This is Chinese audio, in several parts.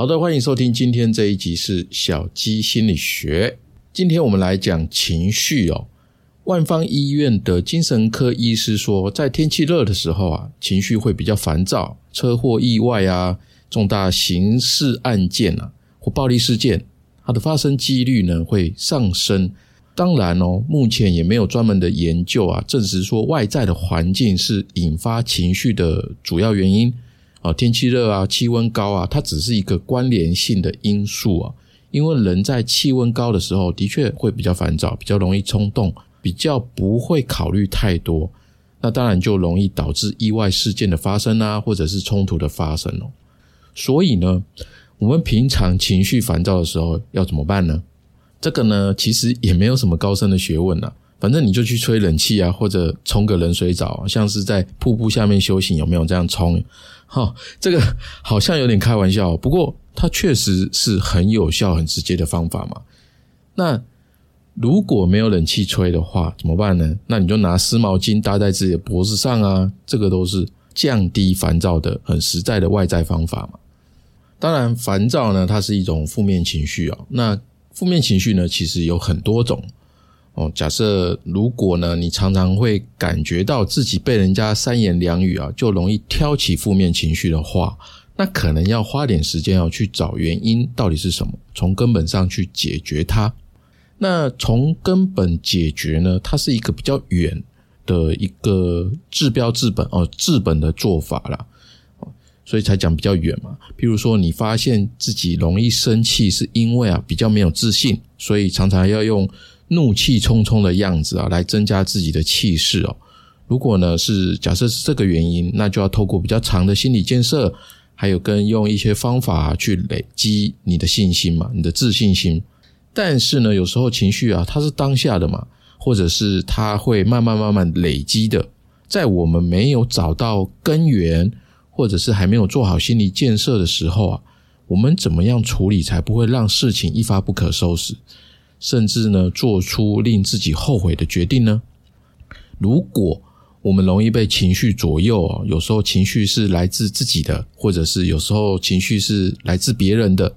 好的，欢迎收听今天这一集是小鸡心理学。今天我们来讲情绪哦。万方医院的精神科医师说，在天气热的时候啊，情绪会比较烦躁，车祸意外啊，重大刑事案件啊，或暴力事件，它的发生几率呢会上升。当然哦，目前也没有专门的研究啊，证实说外在的环境是引发情绪的主要原因啊。天气热啊，气温高啊，它只是一个关联性的因素啊。因为人在气温高的时候，的确会比较烦躁，比较容易冲动，比较不会考虑太多。那当然就容易导致意外事件的发生啊，或者是冲突的发生哦。所以呢，我们平常情绪烦躁的时候要怎么办呢？这个呢，其实也没有什么高深的学问呐。反正你就去吹冷气啊，或者冲个冷水澡，像是在瀑布下面修行，有没有这样冲？哈，这个好像有点开玩笑，不过它确实是很有效、很直接的方法嘛。那如果没有冷气吹的话，怎么办呢？那你就拿湿毛巾搭在自己的脖子上啊，这个都是降低烦躁的很实在的外在方法嘛。当然，烦躁呢，它是一种负面情绪啊。那负面情绪呢，其实有很多种哦。假设如果呢，你常常会感觉到自己被人家三言两语啊，就容易挑起负面情绪的话，那可能要花点时间要去找原因到底是什么，从根本上去解决它。那从根本解决呢，它是一个比较远的一个治标治本哦，治本的做法啦。所以才讲比较远嘛。譬如说，你发现自己容易生气，是因为啊比较没有自信，所以常常要用怒气冲冲的样子啊来增加自己的气势哦。如果呢是假设是这个原因，那就要透过比较长的心理建设，还有跟用一些方法去累积你的信心嘛，你的自信心。但是呢，有时候情绪啊它是当下的嘛，或者是它会慢慢慢慢累积的，在我们没有找到根源。或者是还没有做好心理建设的时候啊，我们怎么样处理才不会让事情一发不可收拾，甚至呢做出令自己后悔的决定呢？如果我们容易被情绪左右哦，有时候情绪是来自自己的，或者是有时候情绪是来自别人的，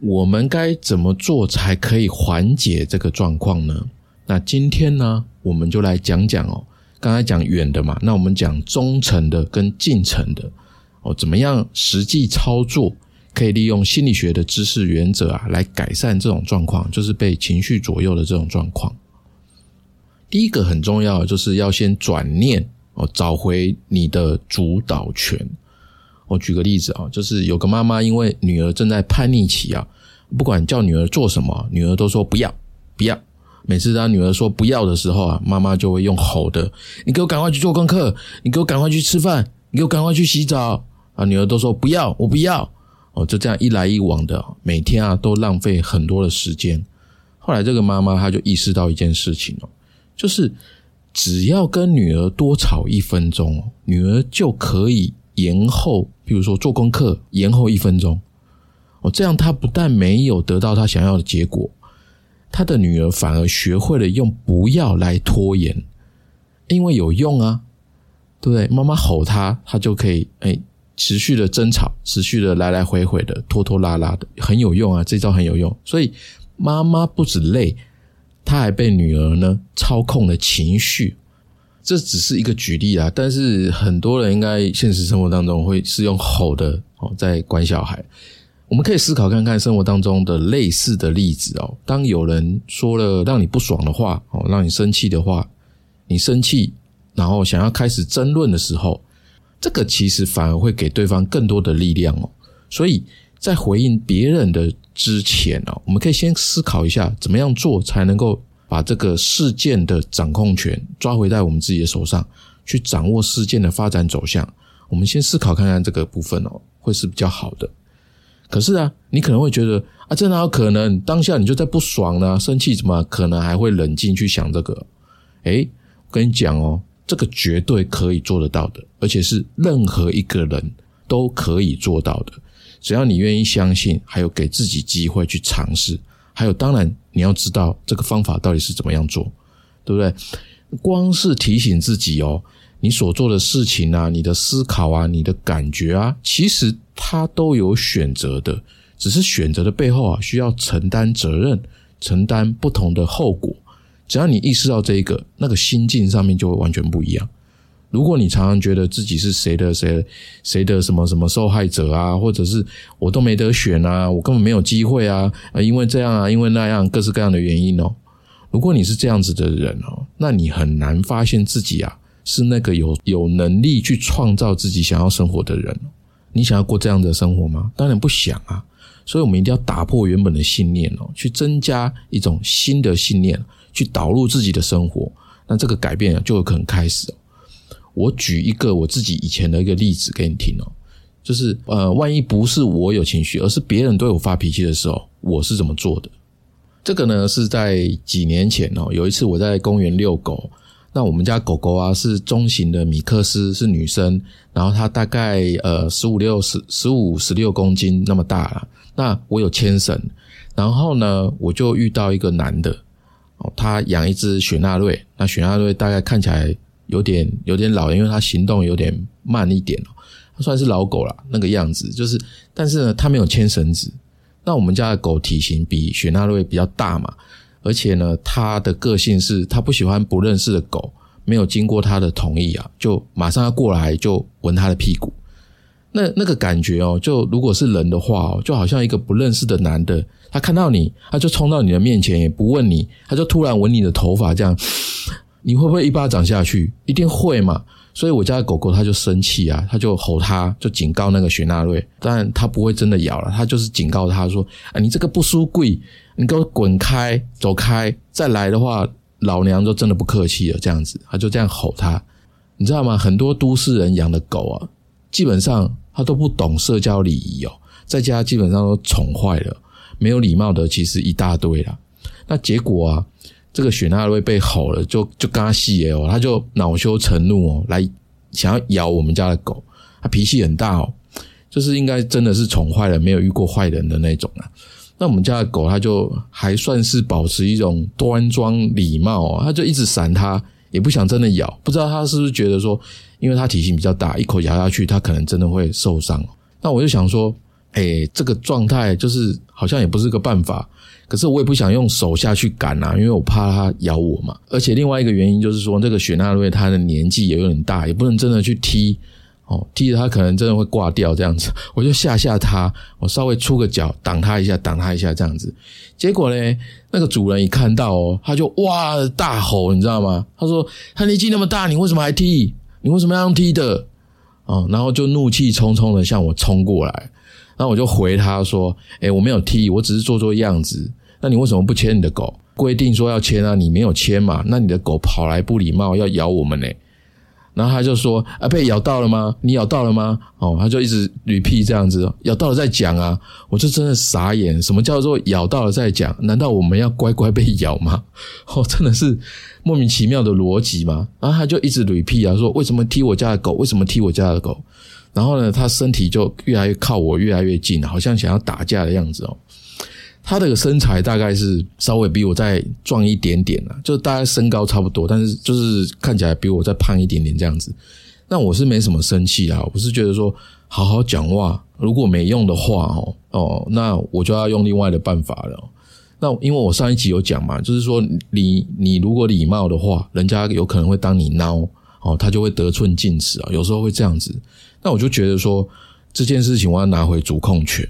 我们该怎么做才可以缓解这个状况呢？那今天呢，我们就来讲讲哦，刚才讲远的嘛，那我们讲中程的跟近程的。哦，怎么样实际操作可以利用心理学的知识原则啊，来改善这种状况，就是被情绪左右的这种状况。第一个很重要，就是要先转念哦，找回你的主导权。我举个例子啊，就是有个妈妈因为女儿正在叛逆期啊，不管叫女儿做什么，女儿都说不要不要。每次当女儿说不要的时候啊，妈妈就会用吼的：“你给我赶快去做功课，你给我赶快去吃饭，你给我赶快去洗澡。”啊，女儿都说不要，我不要，哦，就这样一来一往的，每天啊都浪费很多的时间。后来这个妈妈她就意识到一件事情哦，就是只要跟女儿多吵一分钟，女儿就可以延后，比如说做功课延后一分钟，哦，这样她不但没有得到她想要的结果，她的女儿反而学会了用不要来拖延，因为有用啊，对不对？妈妈吼她，她就可以哎。持续的争吵，持续的来来回回的拖拖拉拉的，很有用啊！这招很有用，所以妈妈不止累，她还被女儿呢操控了情绪。这只是一个举例啊，但是很多人应该现实生活当中会是用吼的哦在管小孩。我们可以思考看看生活当中的类似的例子哦。当有人说了让你不爽的话哦，让你生气的话，你生气，然后想要开始争论的时候。这个其实反而会给对方更多的力量哦，所以在回应别人的之前哦，我们可以先思考一下，怎么样做才能够把这个事件的掌控权抓回在我们自己的手上，去掌握事件的发展走向。我们先思考看看这个部分哦，会是比较好的。可是啊，你可能会觉得啊，这哪有可能？当下你就在不爽呢，生气，怎么可能还会冷静去想这个？诶，我跟你讲哦。这个绝对可以做得到的，而且是任何一个人都可以做到的。只要你愿意相信，还有给自己机会去尝试，还有当然你要知道这个方法到底是怎么样做，对不对？光是提醒自己哦，你所做的事情啊，你的思考啊，你的感觉啊，其实它都有选择的。只是选择的背后啊，需要承担责任，承担不同的后果。只要你意识到这一个，那个心境上面就会完全不一样。如果你常常觉得自己是谁的谁谁的什么什么受害者啊，或者是我都没得选啊，我根本没有机会啊，啊，因为这样啊，因为那样，各式各样的原因哦。如果你是这样子的人哦，那你很难发现自己啊是那个有有能力去创造自己想要生活的人。你想要过这样的生活吗？当然不想啊。所以我们一定要打破原本的信念哦，去增加一种新的信念，去导入自己的生活。那这个改变就有可能开始哦。我举一个我自己以前的一个例子给你听哦，就是呃，万一不是我有情绪，而是别人对我发脾气的时候，我是怎么做的？这个呢是在几年前哦，有一次我在公园遛狗。那我们家狗狗啊是中型的米克斯，是女生，然后它大概呃十五六十十五十六公斤那么大了。那我有牵绳，然后呢我就遇到一个男的哦，他养一只雪纳瑞，那雪纳瑞大概看起来有点有点老，因为它行动有点慢一点哦，它算是老狗了那个样子，就是但是呢它没有牵绳子。那我们家的狗体型比雪纳瑞比较大嘛。而且呢，它的个性是它不喜欢不认识的狗，没有经过它的同意啊，就马上要过来就闻它的屁股。那那个感觉哦，就如果是人的话哦，就好像一个不认识的男的，他看到你，他就冲到你的面前，也不问你，他就突然闻你的头发，这样 你会不会一巴掌下去？一定会嘛。所以我家的狗狗它就生气啊，它就吼，它就警告那个雪纳瑞，但它不会真的咬了，它就是警告他说：“啊，你这个不输贵，你给我滚开，走开！再来的话，老娘就真的不客气了。”这样子，他就这样吼他，你知道吗？很多都市人养的狗啊，基本上他都不懂社交礼仪哦，在家基本上都宠坏了，没有礼貌的其实一大堆啦。那结果啊。这个雪纳瑞被吼了，就就跟他戏哦，他就恼羞成怒哦，来想要咬我们家的狗。他脾气很大哦，就是应该真的是宠坏了，没有遇过坏人的那种啊。那我们家的狗，它就还算是保持一种端庄礼貌哦，它就一直闪它，也不想真的咬。不知道他是不是觉得说，因为他体型比较大，一口咬下去，他可能真的会受伤。那我就想说，哎，这个状态就是好像也不是个办法。可是我也不想用手下去赶啊，因为我怕它咬我嘛。而且另外一个原因就是说，那个雪纳瑞它的年纪也有点大，也不能真的去踢哦，踢了它可能真的会挂掉这样子。我就吓吓它，我稍微出个脚挡它一下，挡它一下这样子。结果呢，那个主人一看到哦，他就哇大吼，你知道吗？他说：“他年纪那么大，你为什么还踢？你为什么要踢的？”哦，然后就怒气冲冲的向我冲过来。然后我就回他说：“哎，我没有踢，我只是做做样子。那你为什么不牵你的狗？规定说要牵啊，你没有牵嘛？那你的狗跑来不礼貌，要咬我们呢？”然后他就说：“啊，被咬到了吗？你咬到了吗？”哦，他就一直捋屁这样子，咬到了再讲啊！我就真的傻眼，什么叫做咬到了再讲？难道我们要乖乖被咬吗？哦，真的是莫名其妙的逻辑吗？然后他就一直捋屁啊，说：“为什么踢我家的狗？为什么踢我家的狗？”然后呢，他身体就越来越靠我，越来越近，好像想要打架的样子哦。他的身材大概是稍微比我再壮一点点啊，就大概身高差不多，但是就是看起来比我再胖一点点这样子。那我是没什么生气啊，我是觉得说好好讲话，如果没用的话哦哦，那我就要用另外的办法了。那因为我上一集有讲嘛，就是说你你如果礼貌的话，人家有可能会当你孬。哦，他就会得寸进尺啊，有时候会这样子。那我就觉得说这件事情我要拿回主控权。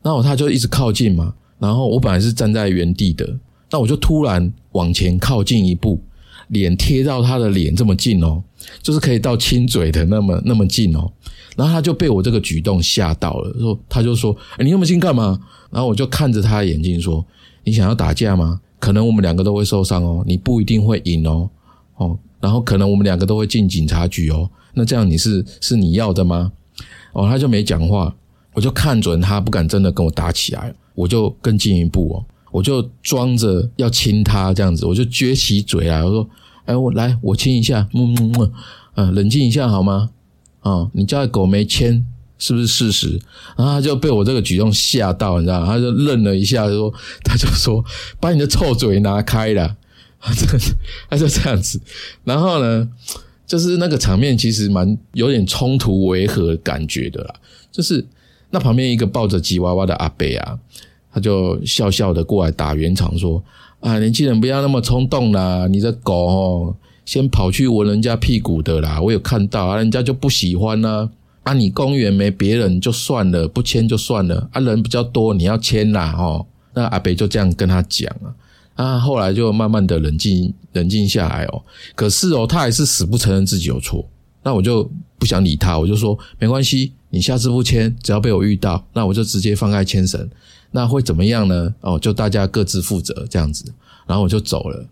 然后他就一直靠近嘛，然后我本来是站在原地的，那我就突然往前靠近一步，脸贴到他的脸这么近哦，就是可以到亲嘴的那么那么近哦。然后他就被我这个举动吓到了，说他就说：“你那么近干嘛？”然后我就看着他的眼睛说：“你想要打架吗？可能我们两个都会受伤哦，你不一定会赢哦，哦。”然后可能我们两个都会进警察局哦，那这样你是是你要的吗？哦，他就没讲话，我就看准他不敢真的跟我打起来，我就更进一步哦，我就装着要亲他这样子，我就撅起嘴来，我说：“哎，我来，我亲一下，嗯嗯嗯，嗯，冷静一下好吗？啊，你家的狗没牵，是不是事实？”然后他就被我这个举动吓到，你知道，他就愣了一下，说：“ 他就说，把你的臭嘴拿开了。”他就这样子，然后呢，就是那个场面其实蛮有点冲突违和感觉的啦。就是那旁边一个抱着吉娃娃的阿伯啊，他就笑笑的过来打圆场说：“啊，年轻人不要那么冲动啦，你的狗哦，先跑去闻人家屁股的啦，我有看到啊，人家就不喜欢呢。啊，你公园没别人就算了，不牵就算了啊，人比较多，你要牵啦哦。那阿伯就这样跟他讲啊，啊，后来就慢慢的冷静冷静下来哦。可是哦，他还是死不承认自己有错。那我就不想理他，我就说没关系，你下次不签，只要被我遇到，那我就直接放开牵绳。那会怎么样呢？哦，就大家各自负责这样子，然后我就走了。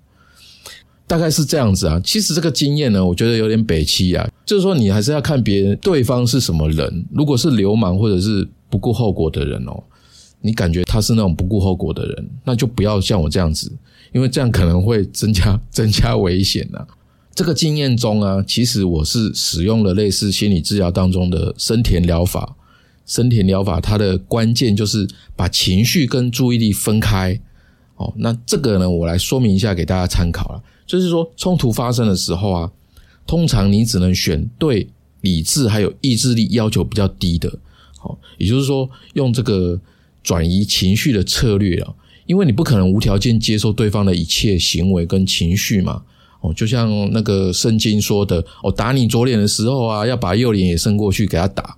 大概是这样子啊。其实这个经验呢，我觉得有点北欺啊，就是说你还是要看别人对方是什么人。如果是流氓或者是不顾后果的人哦，你感觉他是那种不顾后果的人，那就不要像我这样子，因为这样可能会增加 增加危险呐。这个经验中啊，其实我是使用了类似心理治疗当中的深田疗法。深田疗法它的关键就是把情绪跟注意力分开。哦，那这个呢，我来说明一下给大家参考了。就是说，冲突发生的时候啊，通常你只能选对理智还有意志力要求比较低的。好，也就是说，用这个转移情绪的策略啊，因为你不可能无条件接受对方的一切行为跟情绪嘛。哦，就像那个圣经说的，我打你左脸的时候啊，要把右脸也伸过去给他打。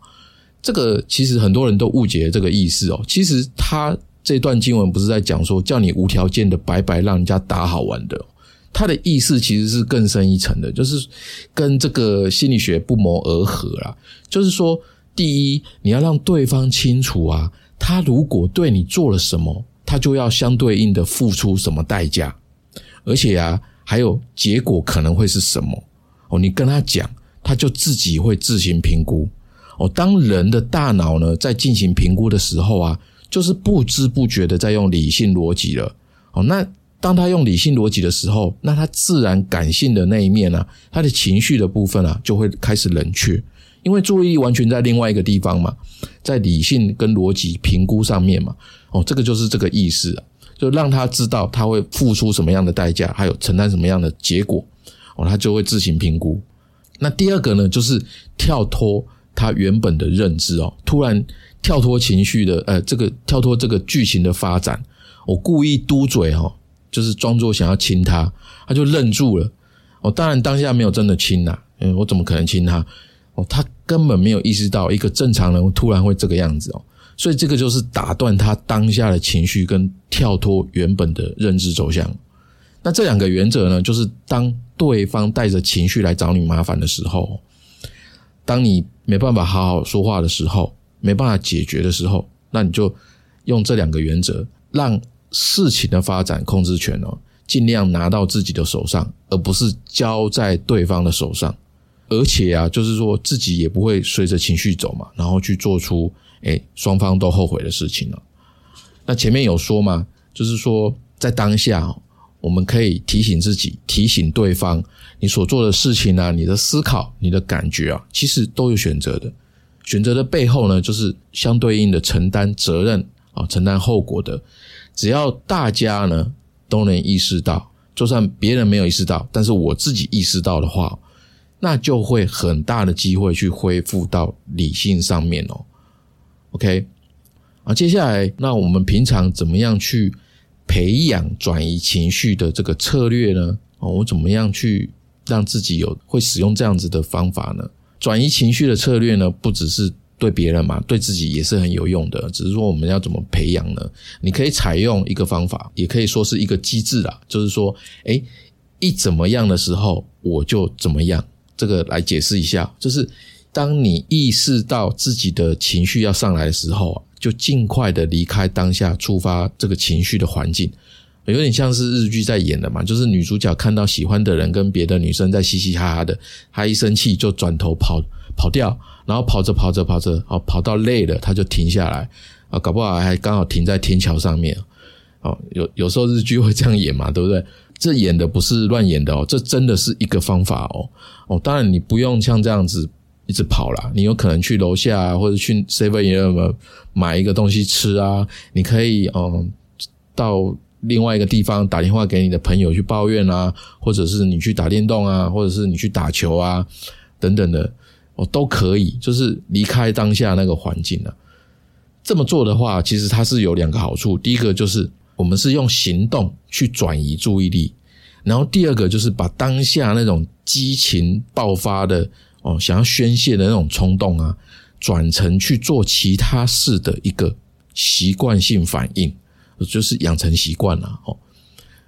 这个其实很多人都误解这个意思哦。其实他这段经文不是在讲说叫你无条件的白白让人家打好玩的，他的意思其实是更深一层的，就是跟这个心理学不谋而合啦。就是说，第一，你要让对方清楚啊，他如果对你做了什么，他就要相对应的付出什么代价，而且啊。还有结果可能会是什么？哦，你跟他讲，他就自己会自行评估。哦，当人的大脑呢在进行评估的时候啊，就是不知不觉的在用理性逻辑了。哦，那当他用理性逻辑的时候，那他自然感性的那一面呢，他的情绪的部分啊，就会开始冷却，因为注意力完全在另外一个地方嘛，在理性跟逻辑评估上面嘛。哦，这个就是这个意思。就让他知道他会付出什么样的代价，还有承担什么样的结果，哦，他就会自行评估。那第二个呢，就是跳脱他原本的认知哦，突然跳脱情绪的，呃，这个跳脱这个剧情的发展，我故意嘟嘴哦，就是装作想要亲他，他就愣住了。哦，当然当下没有真的亲呐，嗯，我怎么可能亲他？哦，他根本没有意识到一个正常人突然会这个样子哦。所以这个就是打断他当下的情绪，跟跳脱原本的认知走向。那这两个原则呢，就是当对方带着情绪来找你麻烦的时候，当你没办法好好说话的时候，没办法解决的时候，那你就用这两个原则，让事情的发展控制权哦，尽量拿到自己的手上，而不是交在对方的手上。而且啊，就是说自己也不会随着情绪走嘛，然后去做出。哎，双方都后悔的事情了。那前面有说吗，就是说在当下，我们可以提醒自己，提醒对方，你所做的事情啊，你的思考，你的感觉啊，其实都有选择的。选择的背后呢，就是相对应的承担责任啊，承担后果的。只要大家呢都能意识到，就算别人没有意识到，但是我自己意识到的话，那就会很大的机会去恢复到理性上面哦。OK，啊，接下来那我们平常怎么样去培养转移情绪的这个策略呢？哦，我怎么样去让自己有会使用这样子的方法呢？转移情绪的策略呢，不只是对别人嘛，对自己也是很有用的。只是说我们要怎么培养呢？你可以采用一个方法，也可以说是一个机制啦，就是说，哎，一怎么样的时候我就怎么样。这个来解释一下，就是。当你意识到自己的情绪要上来的时候，就尽快的离开当下触发这个情绪的环境，有点像是日剧在演的嘛，就是女主角看到喜欢的人跟别的女生在嘻嘻哈哈的，她一生气就转头跑跑掉，然后跑着跑着跑着，哦，跑到累了，她就停下来，啊，搞不好还刚好停在天桥上面，哦，有有时候日剧会这样演嘛，对不对？这演的不是乱演的哦，这真的是一个方法哦，哦，当然你不用像这样子。一直跑了，你有可能去楼下啊或者去 Seven Eleven 买一个东西吃啊。你可以嗯到另外一个地方打电话给你的朋友去抱怨啊，或者是你去打电动啊，或者是你去打球啊等等的，哦都可以，就是离开当下那个环境了。这么做的话，其实它是有两个好处。第一个就是我们是用行动去转移注意力，然后第二个就是把当下那种激情爆发的哦，想要宣泄的那种冲动啊，转成去做其他事的一个习惯性反应，就是养成习惯了哦。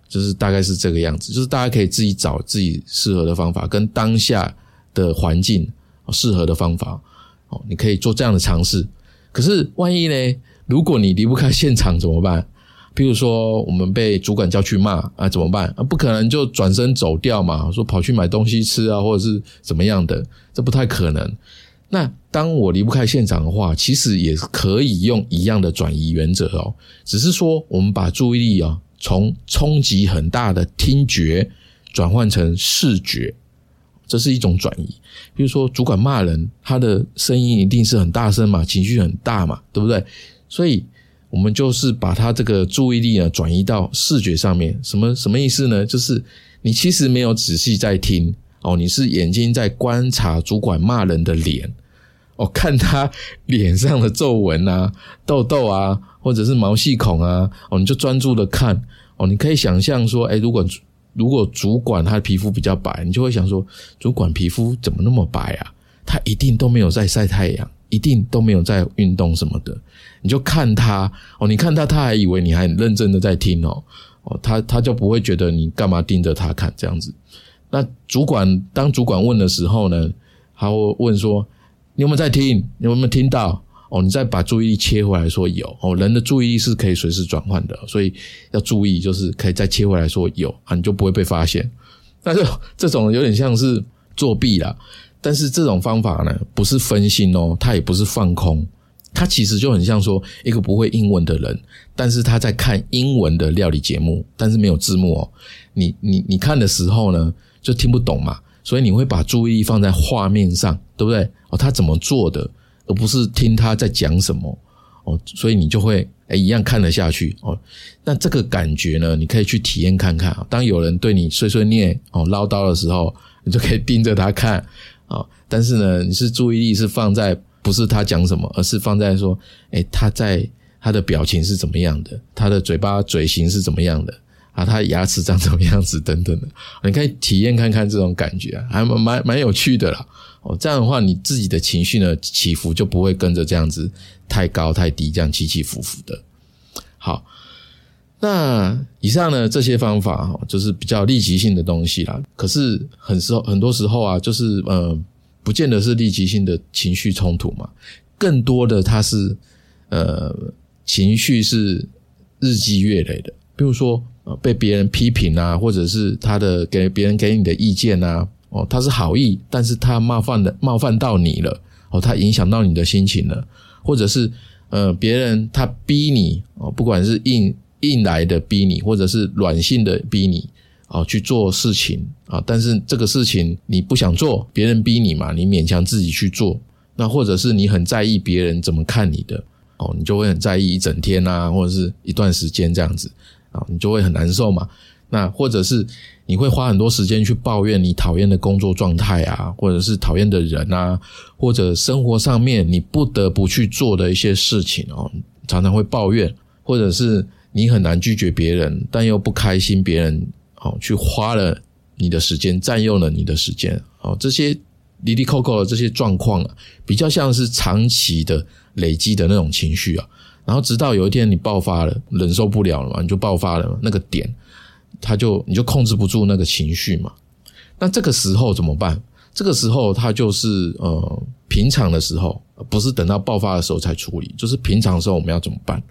就是大概是这个样子，就是大家可以自己找自己适合的方法，跟当下的环境适合的方法哦，你可以做这样的尝试。可是万一呢？如果你离不开现场怎么办？譬如说，我们被主管叫去骂啊，怎么办？啊，不可能就转身走掉嘛，说跑去买东西吃啊，或者是怎么样的，这不太可能。那当我离不开现场的话，其实也可以用一样的转移原则哦，只是说我们把注意力啊。从冲击很大的听觉转换成视觉，这是一种转移。比如说，主管骂人，他的声音一定是很大声嘛，情绪很大嘛，对不对？所以，我们就是把他这个注意力呢转移到视觉上面。什么什么意思呢？就是你其实没有仔细在听哦，你是眼睛在观察主管骂人的脸哦，看他脸上的皱纹啊、痘痘啊。或者是毛细孔啊，哦，你就专注的看哦，你可以想象说，哎，如果如果主管他的皮肤比较白，你就会想说，主管皮肤怎么那么白啊？他一定都没有在晒太阳，一定都没有在运动什么的。你就看他哦，你看他，他还以为你还很认真的在听哦，哦，他他就不会觉得你干嘛盯着他看这样子。那主管当主管问的时候呢，他会问说，你有没有在听？你有没有听到？哦，你再把注意力切回来说有哦，人的注意力是可以随时转换的，所以要注意，就是可以再切回来说有啊，你就不会被发现。但是这种有点像是作弊啦，但是这种方法呢，不是分心哦，它也不是放空，它其实就很像说一个不会英文的人，但是他在看英文的料理节目，但是没有字幕哦，你你你看的时候呢，就听不懂嘛，所以你会把注意力放在画面上，对不对？哦，他怎么做的？而不是听他在讲什么哦，所以你就会哎一样看得下去哦。那这个感觉呢，你可以去体验看看啊。当有人对你碎碎念哦唠叨的时候，你就可以盯着他看啊。但是呢，你是注意力是放在不是他讲什么，而是放在说哎他在他的表情是怎么样的，他的嘴巴嘴型是怎么样的啊，他牙齿长什么样子等等的，你可以体验看看这种感觉啊，还蛮蛮蛮有趣的啦。哦，这样的话，你自己的情绪呢起伏就不会跟着这样子太高太低，这样起起伏伏的。好，那以上呢这些方法哈，就是比较立即性的东西啦。可是很时候很多时候啊，就是呃，不见得是立即性的情绪冲突嘛，更多的它是呃情绪是日积月累的。比如说呃被别人批评啊，或者是他的给别人给你的意见啊。哦，他是好意，但是他冒犯的冒犯到你了，哦，他影响到你的心情了，或者是呃，别人他逼你哦，不管是硬硬来的逼你，或者是软性的逼你哦去做事情啊，但是这个事情你不想做，别人逼你嘛，你勉强自己去做，那或者是你很在意别人怎么看你的哦，你就会很在意一整天啊，或者是一段时间这样子啊，你就会很难受嘛。那或者是你会花很多时间去抱怨你讨厌的工作状态啊，或者是讨厌的人啊，或者生活上面你不得不去做的一些事情哦，常常会抱怨，或者是你很难拒绝别人，但又不开心别人哦去花了你的时间，占用了你的时间哦，这些离离扣扣的这些状况啊，比较像是长期的累积的那种情绪啊，然后直到有一天你爆发了，忍受不了了嘛，你就爆发了那个点。他就你就控制不住那个情绪嘛？那这个时候怎么办？这个时候他就是呃平常的时候，不是等到爆发的时候才处理，就是平常的时候我们要怎么办？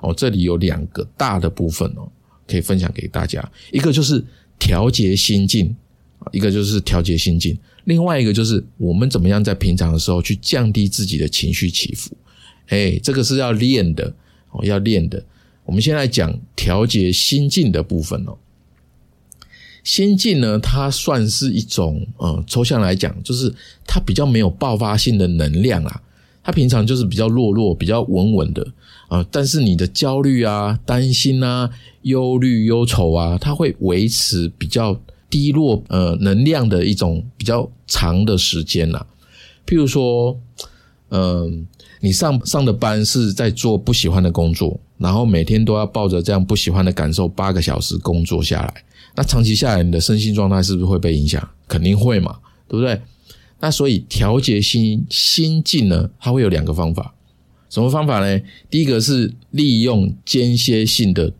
哦，这里有两个大的部分哦，可以分享给大家。一个就是调节心境一个就是调节心境，另外一个就是我们怎么样在平常的时候去降低自己的情绪起伏。哎，这个是要练的哦，要练的。我们先来讲调节心境的部分哦。心境呢，它算是一种嗯，抽象来讲，就是它比较没有爆发性的能量啊。它平常就是比较弱弱、比较稳稳的啊。但是你的焦虑啊、担心啊、忧虑、忧愁啊，它会维持比较低落呃能量的一种比较长的时间呐。譬如说，嗯，你上上的班是在做不喜欢的工作，然后每天都要抱着这样不喜欢的感受八个小时工作下来，那长期下来，你的身心状态是不是会被影响？肯定会嘛，对不对？那所以调节心心境呢，它会有两个方法。什么方法呢？第一个是利用间歇性的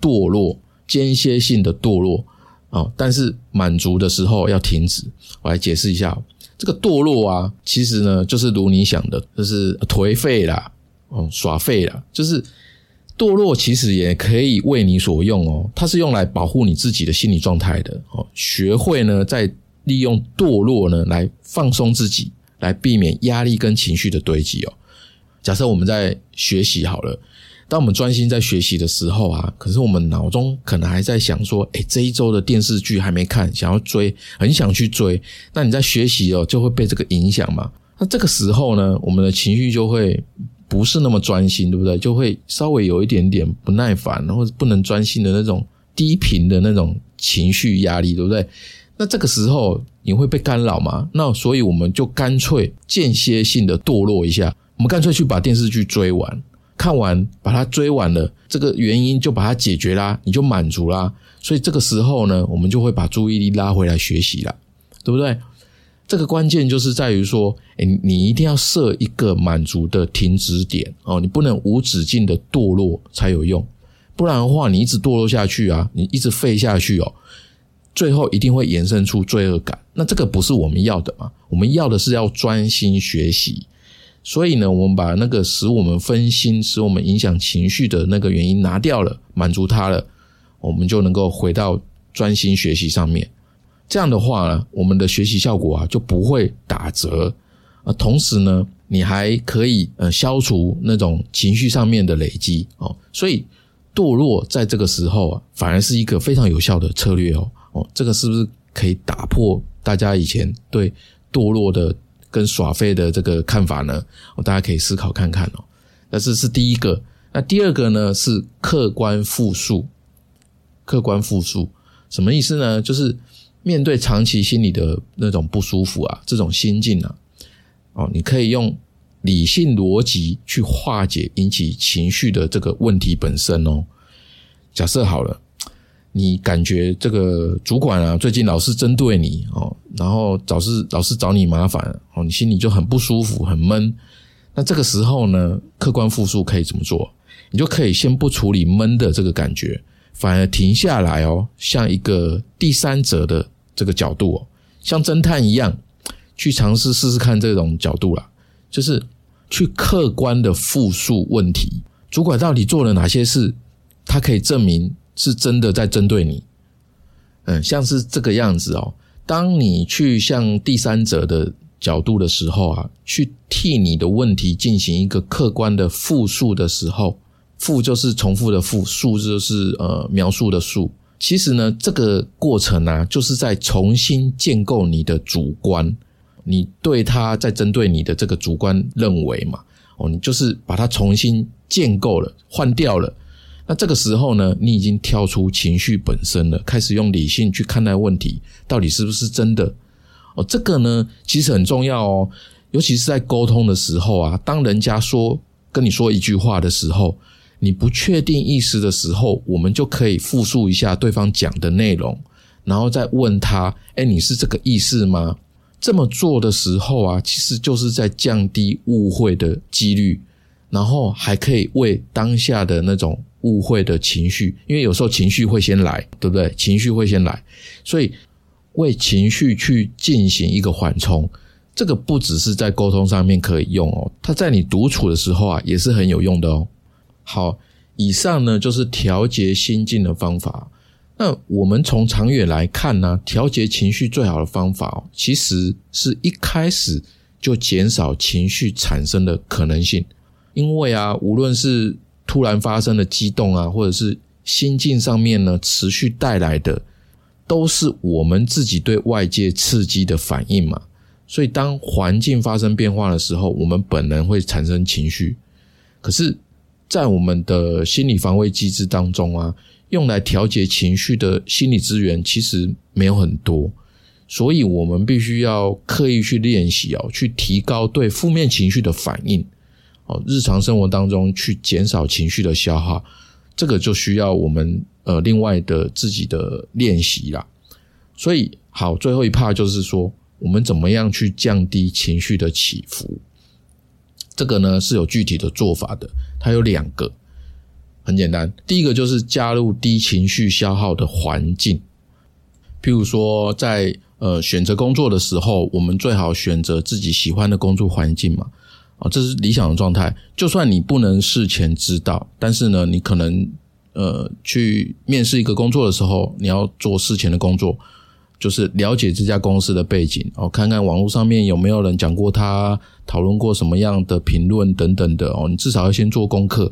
堕落，间歇性的堕落啊，但是满足的时候要停止。我来解释一下，这个堕落啊，其实呢就是如你想的，就是颓废啦，哦，耍废啦，就是堕落，其实也可以为你所用哦。它是用来保护你自己的心理状态的哦。学会呢，在利用堕落呢来放松自己，来避免压力跟情绪的堆积哦。假设我们在学习好了，当我们专心在学习的时候啊，可是我们脑中可能还在想说，哎，这一周的电视剧还没看，想要追，很想去追。那你在学习哦，就会被这个影响嘛？那这个时候呢，我们的情绪就会不是那么专心，对不对？就会稍微有一点点不耐烦，或者不能专心的那种低频的那种情绪压力，对不对？那这个时候你会被干扰吗？那所以我们就干脆间歇性的堕落一下。我们干脆去把电视剧追完，看完把它追完了，这个原因就把它解决啦，你就满足啦。所以这个时候呢，我们就会把注意力拉回来学习了，对不对？这个关键就是在于说，哎，你一定要设一个满足的停止点哦，你不能无止境的堕落才有用，不然的话，你一直堕落下去啊，你一直废下去哦，最后一定会延伸出罪恶感。那这个不是我们要的嘛？我们要的是要专心学习。所以呢，我们把那个使我们分心、使我们影响情绪的那个原因拿掉了，满足它了，我们就能够回到专心学习上面。这样的话呢，我们的学习效果啊就不会打折啊。同时呢，你还可以呃消除那种情绪上面的累积哦。所以堕落在这个时候啊，反而是一个非常有效的策略哦。哦，这个是不是可以打破大家以前对堕落的？跟耍废的这个看法呢，大家可以思考看看哦。那这是第一个，那第二个呢是客观复述。客观复述什么意思呢？就是面对长期心理的那种不舒服啊，这种心境啊，哦，你可以用理性逻辑去化解引起情绪的这个问题本身哦。假设好了。你感觉这个主管啊，最近老是针对你哦，然后老是老是找你麻烦哦，你心里就很不舒服、很闷。那这个时候呢，客观复述可以怎么做？你就可以先不处理闷的这个感觉，反而停下来哦，像一个第三者的这个角度哦，像侦探一样去尝试试试看这种角度啦，就是去客观的复述问题。主管到底做了哪些事？他可以证明。是真的在针对你，嗯，像是这个样子哦。当你去向第三者的角度的时候啊，去替你的问题进行一个客观的复述的时候，复就是重复的复，述就是呃描述的述。其实呢，这个过程呢，就是在重新建构你的主观，你对他在针对你的这个主观认为嘛，哦，你就是把它重新建构了，换掉了。那这个时候呢，你已经跳出情绪本身了，开始用理性去看待问题，到底是不是真的？哦，这个呢，其实很重要哦，尤其是在沟通的时候啊，当人家说跟你说一句话的时候，你不确定意思的时候，我们就可以复述一下对方讲的内容，然后再问他：“哎，你是这个意思吗？”这么做的时候啊，其实就是在降低误会的几率，然后还可以为当下的那种。误会的情绪，因为有时候情绪会先来，对不对？情绪会先来，所以为情绪去进行一个缓冲，这个不只是在沟通上面可以用哦，它在你独处的时候啊也是很有用的哦。好，以上呢就是调节心境的方法。那我们从长远来看呢，调节情绪最好的方法哦，其实是一开始就减少情绪产生的可能性，因为啊，无论是突然发生的激动啊，或者是心境上面呢，持续带来的，都是我们自己对外界刺激的反应嘛。所以，当环境发生变化的时候，我们本能会产生情绪。可是，在我们的心理防卫机制当中啊，用来调节情绪的心理资源其实没有很多。所以我们必须要刻意去练习哦，去提高对负面情绪的反应哦，日常生活当中去减少情绪的消耗，这个就需要我们呃另外的自己的练习啦。所以好，最后一 part 就是说，我们怎么样去降低情绪的起伏？这个呢是有具体的做法的，它有两个，很简单。第一个就是加入低情绪消耗的环境，譬如说在呃选择工作的时候，我们最好选择自己喜欢的工作环境嘛。啊，这是理想的状态。就算你不能事前知道，但是呢，你可能呃去面试一个工作的时候，你要做事前的工作。就是了解这家公司的背景哦，看看网络上面有没有人讲过他讨论过什么样的评论等等的哦，你至少要先做功课，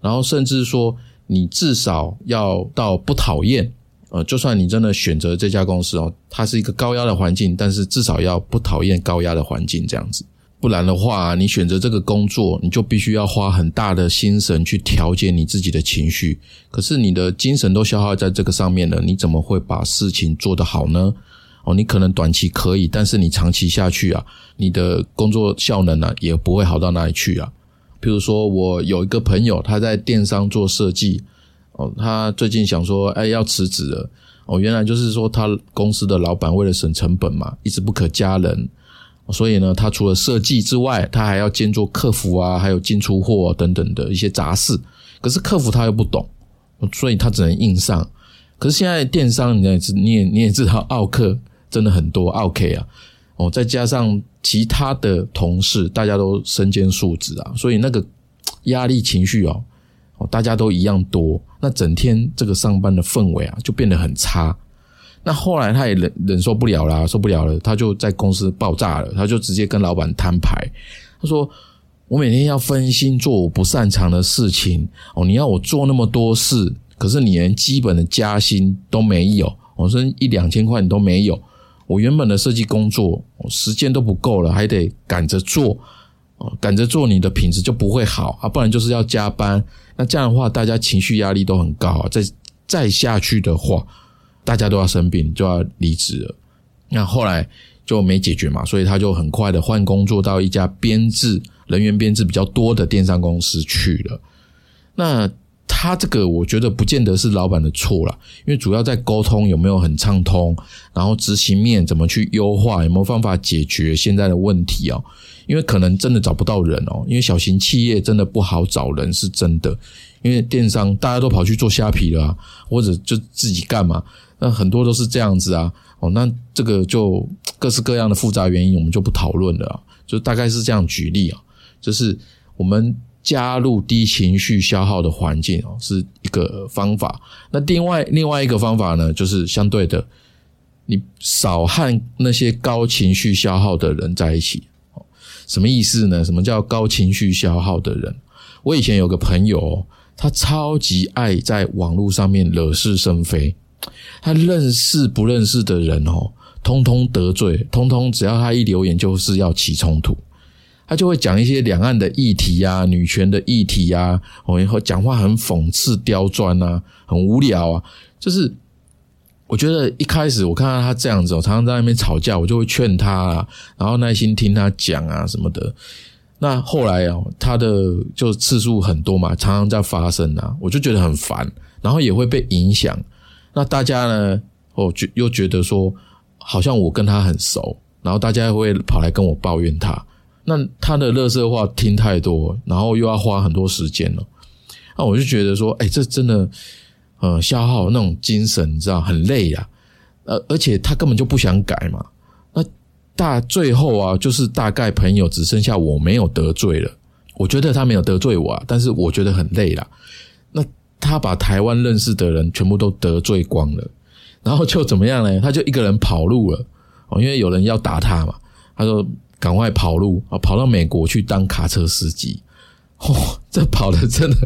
然后甚至说你至少要到不讨厌呃，就算你真的选择这家公司哦，它是一个高压的环境，但是至少要不讨厌高压的环境这样子。不然的话，你选择这个工作，你就必须要花很大的心神去调节你自己的情绪。可是你的精神都消耗在这个上面了，你怎么会把事情做得好呢？哦，你可能短期可以，但是你长期下去啊，你的工作效能呢也不会好到哪里去啊。比如说，我有一个朋友，他在电商做设计，哦，他最近想说，哎，要辞职了。哦，原来就是说他公司的老板为了省成本嘛，一直不可加人。所以呢，他除了设计之外，他还要兼做客服啊，还有进出货等等的一些杂事。可是客服他又不懂，所以他只能硬上。可是现在电商，你也知你也你也知道，奥客真的很多，奥 K 啊，哦，再加上其他的同事，大家都身兼数职啊，所以那个压力情绪哦，哦，大家都一样多，那整天这个上班的氛围啊，就变得很差。那后来他也忍忍受不了啦，受不了了，他就在公司爆炸了，他就直接跟老板摊牌。他说：“我每天要分心做我不擅长的事情哦，你要我做那么多事，可是你连基本的加薪都没有，我说一两千块你都没有。我原本的设计工作，时间都不够了，还得赶着做哦，赶着做你的品质就不会好啊，不然就是要加班。那这样的话，大家情绪压力都很高啊，再再下去的话。”大家都要生病，就要离职了。那后来就没解决嘛，所以他就很快的换工作到一家编制人员编制比较多的电商公司去了。那他这个我觉得不见得是老板的错了，因为主要在沟通有没有很畅通，然后执行面怎么去优化，有没有方法解决现在的问题哦？因为可能真的找不到人哦，因为小型企业真的不好找人，是真的。因为电商大家都跑去做虾皮了，或者就自己干嘛？那很多都是这样子啊。哦，那这个就各式各样的复杂原因，我们就不讨论了。就大概是这样举例啊，就是我们加入低情绪消耗的环境哦，是一个方法。那另外另外一个方法呢，就是相对的，你少和那些高情绪消耗的人在一起。什么意思呢？什么叫高情绪消耗的人？我以前有个朋友。他超级爱在网络上面惹是生非，他认识不认识的人哦，通通得罪，通通只要他一留言就是要起冲突，他就会讲一些两岸的议题啊、女权的议题啊，哦，然后讲话很讽刺刁钻啊，很无聊啊。就是我觉得一开始我看到他这样子，我常常在那边吵架，我就会劝他，啊，然后耐心听他讲啊什么的。那后来啊，他的就次数很多嘛，常常在发生啊，我就觉得很烦，然后也会被影响。那大家呢，哦，觉又觉得说，好像我跟他很熟，然后大家会跑来跟我抱怨他。那他的乐色话听太多，然后又要花很多时间了。那我就觉得说，哎，这真的，呃，消耗那种精神，你知道，很累呀。呃，而且他根本就不想改嘛。那大最后啊，就是大概朋友只剩下我没有得罪了。我觉得他没有得罪我啊，但是我觉得很累了。他把台湾认识的人全部都得罪光了，然后就怎么样呢？他就一个人跑路了哦，因为有人要打他嘛。他说赶快跑路啊，跑到美国去当卡车司机。哦，这跑的真的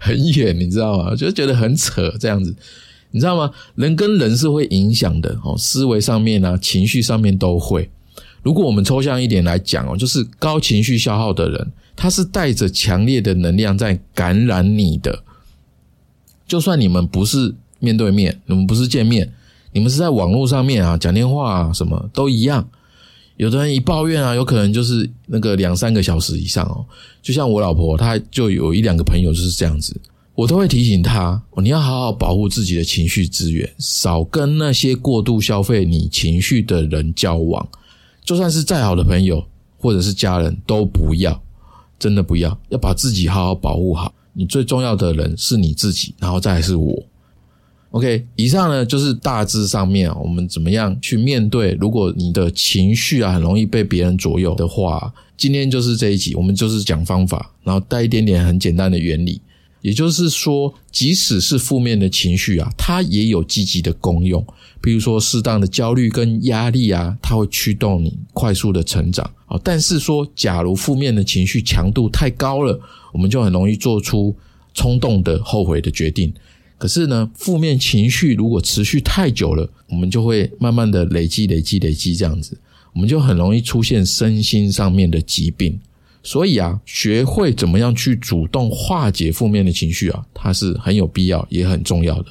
很远，你知道吗？就觉得很扯这样子，你知道吗？人跟人是会影响的哦，思维上面啊，情绪上面都会。如果我们抽象一点来讲哦，就是高情绪消耗的人，他是带着强烈的能量在感染你的。就算你们不是面对面，你们不是见面，你们是在网络上面啊讲电话啊，什么都一样。有的人一抱怨啊，有可能就是那个两三个小时以上哦。就像我老婆，她就有一两个朋友就是这样子，我都会提醒她，哦你要好好保护自己的情绪资源，少跟那些过度消费你情绪的人交往。就算是再好的朋友或者是家人都不要，真的不要，要把自己好好保护好。你最重要的人是你自己，然后再是我。OK，以上呢就是大致上面我们怎么样去面对。如果你的情绪啊很容易被别人左右的话，今天就是这一集，我们就是讲方法，然后带一点点很简单的原理。也就是说，即使是负面的情绪啊，它也有积极的功用。比如说，适当的焦虑跟压力啊，它会驱动你快速的成长啊。但是说，假如负面的情绪强度太高了，我们就很容易做出冲动的后悔的决定。可是呢，负面情绪如果持续太久了，我们就会慢慢的累积、累积、累积这样子，我们就很容易出现身心上面的疾病。所以啊，学会怎么样去主动化解负面的情绪啊，它是很有必要也很重要的。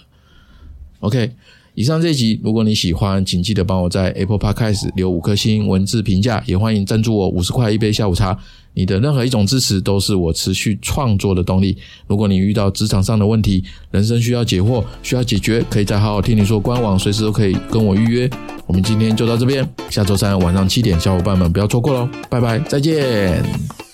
OK。以上这集，如果你喜欢，请记得帮我在 Apple Podcast 留五颗星文字评价，也欢迎赞助我五十块一杯下午茶。你的任何一种支持都是我持续创作的动力。如果你遇到职场上的问题，人生需要解惑，需要解决，可以在好好听你说官网，随时都可以跟我预约。我们今天就到这边，下周三晚上七点，小伙伴们不要错过喽，拜拜，再见。